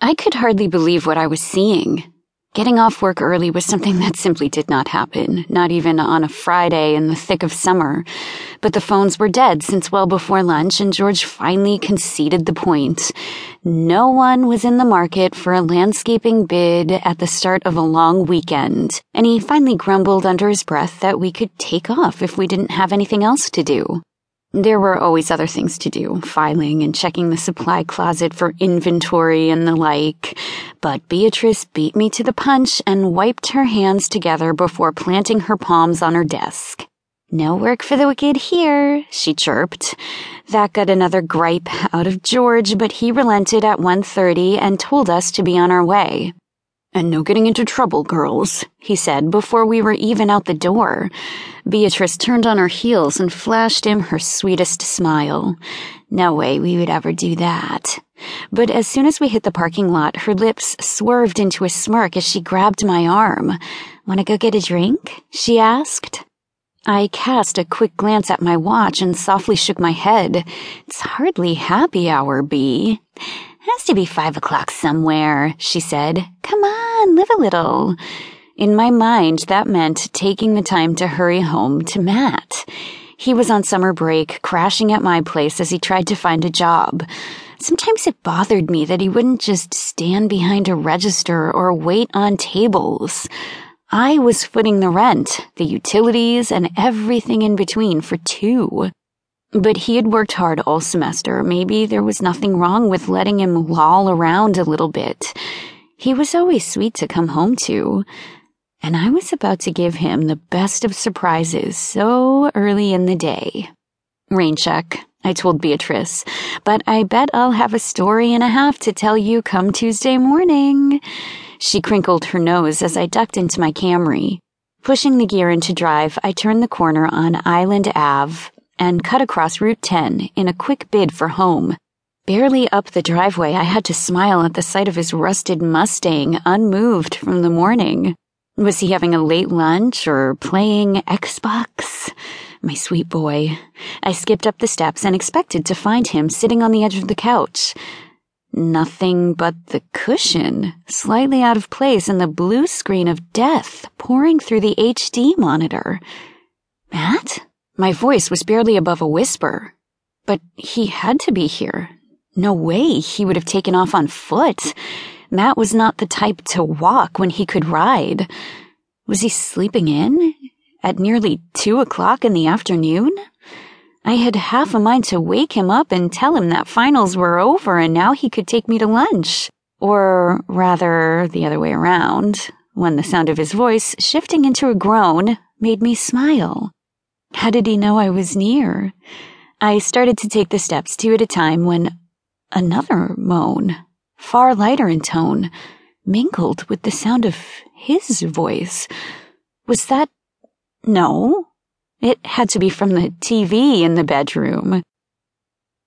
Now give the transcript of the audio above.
I could hardly believe what I was seeing. Getting off work early was something that simply did not happen, not even on a Friday in the thick of summer. But the phones were dead since well before lunch, and George finally conceded the point. No one was in the market for a landscaping bid at the start of a long weekend, and he finally grumbled under his breath that we could take off if we didn't have anything else to do. There were always other things to do, filing and checking the supply closet for inventory and the like, but Beatrice beat me to the punch and wiped her hands together before planting her palms on her desk. No work for the wicked here, she chirped. That got another gripe out of George, but he relented at 1.30 and told us to be on our way. And no getting into trouble, girls, he said before we were even out the door. Beatrice turned on her heels and flashed him her sweetest smile. No way we would ever do that. But as soon as we hit the parking lot, her lips swerved into a smirk as she grabbed my arm. Want to go get a drink? she asked. I cast a quick glance at my watch and softly shook my head. It's hardly happy hour, Bee. Has to be five o'clock somewhere, she said. Come on, live a little. In my mind, that meant taking the time to hurry home to Matt. He was on summer break, crashing at my place as he tried to find a job. Sometimes it bothered me that he wouldn't just stand behind a register or wait on tables. I was footing the rent, the utilities, and everything in between for two. But he had worked hard all semester. Maybe there was nothing wrong with letting him loll around a little bit. He was always sweet to come home to. And I was about to give him the best of surprises so early in the day. Rain check, I told Beatrice, but I bet I'll have a story and a half to tell you come Tuesday morning. She crinkled her nose as I ducked into my Camry. Pushing the gear into drive, I turned the corner on Island Ave and cut across Route 10 in a quick bid for home. Barely up the driveway, I had to smile at the sight of his rusted Mustang, unmoved from the morning. Was he having a late lunch or playing Xbox? My sweet boy. I skipped up the steps and expected to find him sitting on the edge of the couch. Nothing but the cushion, slightly out of place in the blue screen of death pouring through the HD monitor. Matt? My voice was barely above a whisper. But he had to be here. No way he would have taken off on foot. Matt was not the type to walk when he could ride. Was he sleeping in? At nearly two o'clock in the afternoon? I had half a mind to wake him up and tell him that finals were over and now he could take me to lunch. Or rather, the other way around, when the sound of his voice, shifting into a groan, made me smile. How did he know I was near? I started to take the steps two at a time when another moan, far lighter in tone, mingled with the sound of his voice. Was that. No. It had to be from the TV in the bedroom.